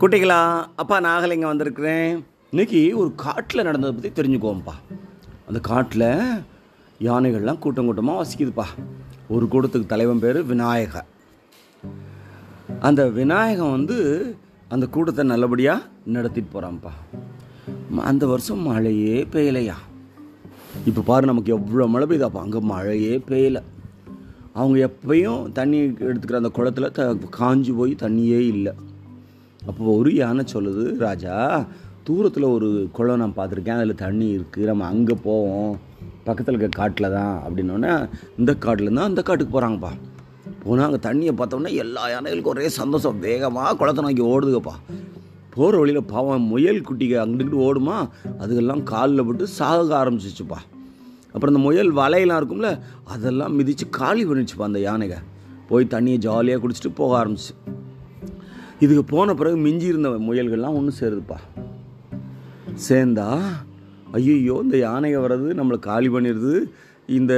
குட்டிகளா அப்பா நாகலிங்கம் வந்திருக்கிறேன். இன்னைக்கு ஒரு காட்டில் நடந்ததை பற்றி தெரிஞ்சுக்குவோம்ப்பா. அந்த காட்டில் யானைகள்லாம் கூட்டம் கூட்டமாக வசிக்குதுப்பா. ஒரு கூட்டத்துக்கு தலைவன் பேர் விநாயக அந்த விநாயகன் வந்து அந்த கூட்டத்தை நல்லபடியாக நடத்திட்டு போகிறான்ப்பா அந்த வருஷம் மழையே பெய்யலையா? இப்போ பாரு நமக்கு எவ்வளோ மழை பெய்யுதாப்பா. அங்கே மழையே பெய்யலை. அவங்க எப்பயும் தண்ணி எடுத்துக்கிற அந்த குளத்துல த காஞ்சி போய் தண்ணியே இல்லை. அப்போ ஒரு யானை சொல்லுது ராஜா தூரத்தில் ஒரு குளம் நான் பார்த்துருக்கேன். அதில் தண்ணி இருக்குது நம்ம அங்கே போவோம். பக்கத்தில் இருக்க காட்டில் தான். அப்படின்னோடனே இந்த காட்டில் தான் அந்த காட்டுக்கு போகிறாங்கப்பா போனால் அங்கே தண்ணியை பார்த்தோன்னே எல்லா யானைகளுக்கும் ஒரே சந்தோஷம். வேகமாக குளத்தை நோக்கி ஓடுதுங்கப்பா. போகிற வழியில் பாவம் முயல் குட்டிக்கு அங்கிட்டு ஓடுமா? அதுக்கெல்லாம் காலில் போட்டு சாக ஆரம்பிச்சிச்சுப்பா. அப்புறம் இந்த முயல் வலையெல்லாம் இருக்கும்ல அதெல்லாம் மிதித்து காலி பண்ணிச்சுப்பா அந்த யானைக. போய் தண்ணியை ஜாலியாக குடிச்சிட்டு போக ஆரம்பிச்சு. இதுக்கு போன பிறகு மிஞ்சி இருந்த முயல்கள்லாம் ஒன்று சேருதுப்பா. சேர்ந்தா ஐயோ இந்த யானையை வர்றது நம்மளை காலி பண்ணிடுது. இந்த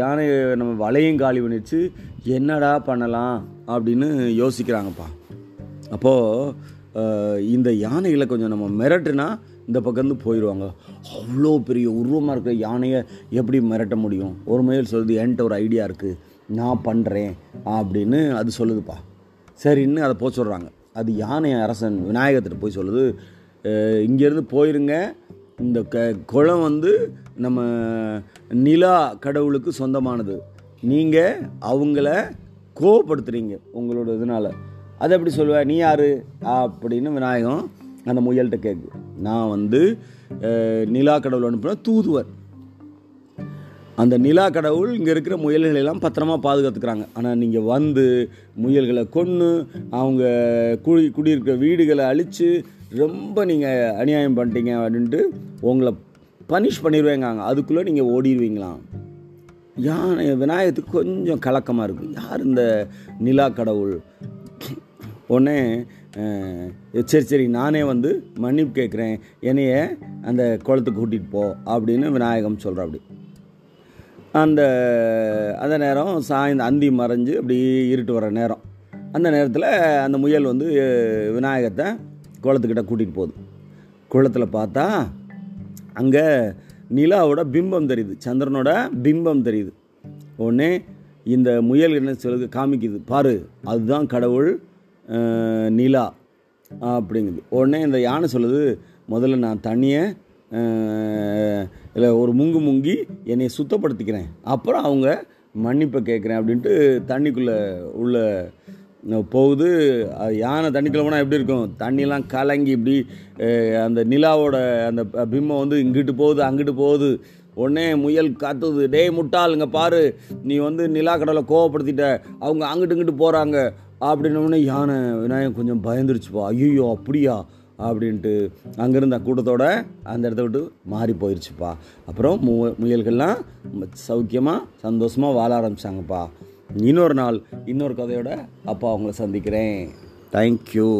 யானையை நம்ம வலையும் காலி பண்ணிடுச்சு. என்னடா பண்ணலாம் அப்படின்னு யோசிக்கிறாங்கப்பா. அப்போது இந்த யானைகளை கொஞ்சம் நம்ம மிரட்டுனா இந்த பக்கம்ந்து போயிடுவாங்க அவ்வளோ பெரிய உருவமாக இருக்கிற யானையை எப்படி மிரட்ட முடியும்? ஒரு முயல் சொல்லுது என்கிட்ட ஒரு ஐடியா இருக்குது நான் பண்ணுறேன் அப்படின்னு அது சொல்லுதுப்பா. சரின்னு அதை போக சொல்கிறாங்க அது யானை அரசன் விநாயகத்திட்ட போய் சொல்லுது இங்கேருந்து போயிருங்க. இந்த க குளம் வந்து நம்ம நிலா கடவுளுக்கு சொந்தமானது. நீங்கள் அவங்கள கோவப்படுத்துகிறீங்க உங்களோட இதனால். அதை எப்படி சொல்லுவேன் நீ யார்? அப்படின்னு விநாயகம் அந்த முயல்கிட்ட கேட்கு நான் வந்து நிலா கடவுள் அனுப்பினா தூதுவர். அந்த நிலா கடவுள் இங்கே இருக்கிற முயல்களை எல்லாம் பத்திரமா பாதுகாத்துக்கிறாங்க. ஆனால் நீங்கள் வந்து முயல்களை கொன்று அவங்க குடி குடியிருக்கிற வீடுகளை அழித்து ரொம்ப நீங்கள் அநியாயம் பண்ணிட்டீங்க அப்படின்ட்டு உங்களை பனிஷ் பண்ணிடுவேங்காங்க அதுக்குள்ளே நீங்கள் ஓடிடுவீங்களாம் யானை விநாயகத்துக்கு கொஞ்சம் கலக்கமாக இருக்கும் யார் இந்த நிலா கடவுள்? உடனே சரி சரி நானே வந்து மன்னிப்பு கேட்குறேன். என்னைய அந்த குளத்துக்கு கூட்டிகிட்டு போ அப்படின்னு விநாயகம் சொல்கிற அப்படி அந்த அந்த நேரம் சாய்ந்த அந்தி மறைஞ்சு அப்படி இருட்டு வர நேரம். அந்த நேரத்தில் அந்த முயல் வந்து விநாயகத்தை குளத்துக்கிட்ட கூட்டிகிட்டு போகுது. குளத்தில் பார்த்தா அங்கே நிலாவோட பிம்பம் தெரியுது சந்திரனோட பிம்பம் தெரியுது. உடனே இந்த முயல் என்ன சொல்லுது காமிக்குது பாரு அதுதான் கடவுள் நிலா அப்படிங்குது. உடனே இந்த யானை சொல்லுது முதல்ல நான் தண்ணியை இல்லை ஒரு முங்கு முங்கி என்னை சுத்தப்படுத்திக்கிறேன். அப்புறம் அவங்க மன்னிப்பை கேட்குறேன் அப்படின்ட்டு தண்ணிக்குள்ளே உள்ள போகுது. அது யானை தண்ணிக்குள்ளே போனால் எப்படி இருக்கும்? தண்ணியெலாம் கலங்கி இப்படி அந்த நிலாவோட அந்த பிம்மம் வந்து இங்கிட்டு போகுது அங்கிட்டு போகுது. உடனே முயல் காத்துது டேய் முட்டாளுங்க பாரு. நீ வந்து நிலா கடலை கோவப்படுத்திட்ட. அவங்க அங்கிட்டு இங்கிட்டு போகிறாங்க அப்படின்னோடனே யானை விநாயகம் கொஞ்சம் பயந்துருச்சுப்பா. ஐயோ அப்படியா? அப்படின்ட்டு அங்கேருந்து கூட்டத்தோட அந்த இடத்த விட்டு மாறி போயிடுச்சுப்பா அப்புறம் மு முயல்கள்லாம் சௌக்கியமாக சந்தோஷமாக வாழ ஆரம்பிச்சாங்கப்பா. இன்னொரு நாள் இன்னொரு கதையோட அப்பா அவங்கள சந்திக்கிறேன். தேங்க்யூ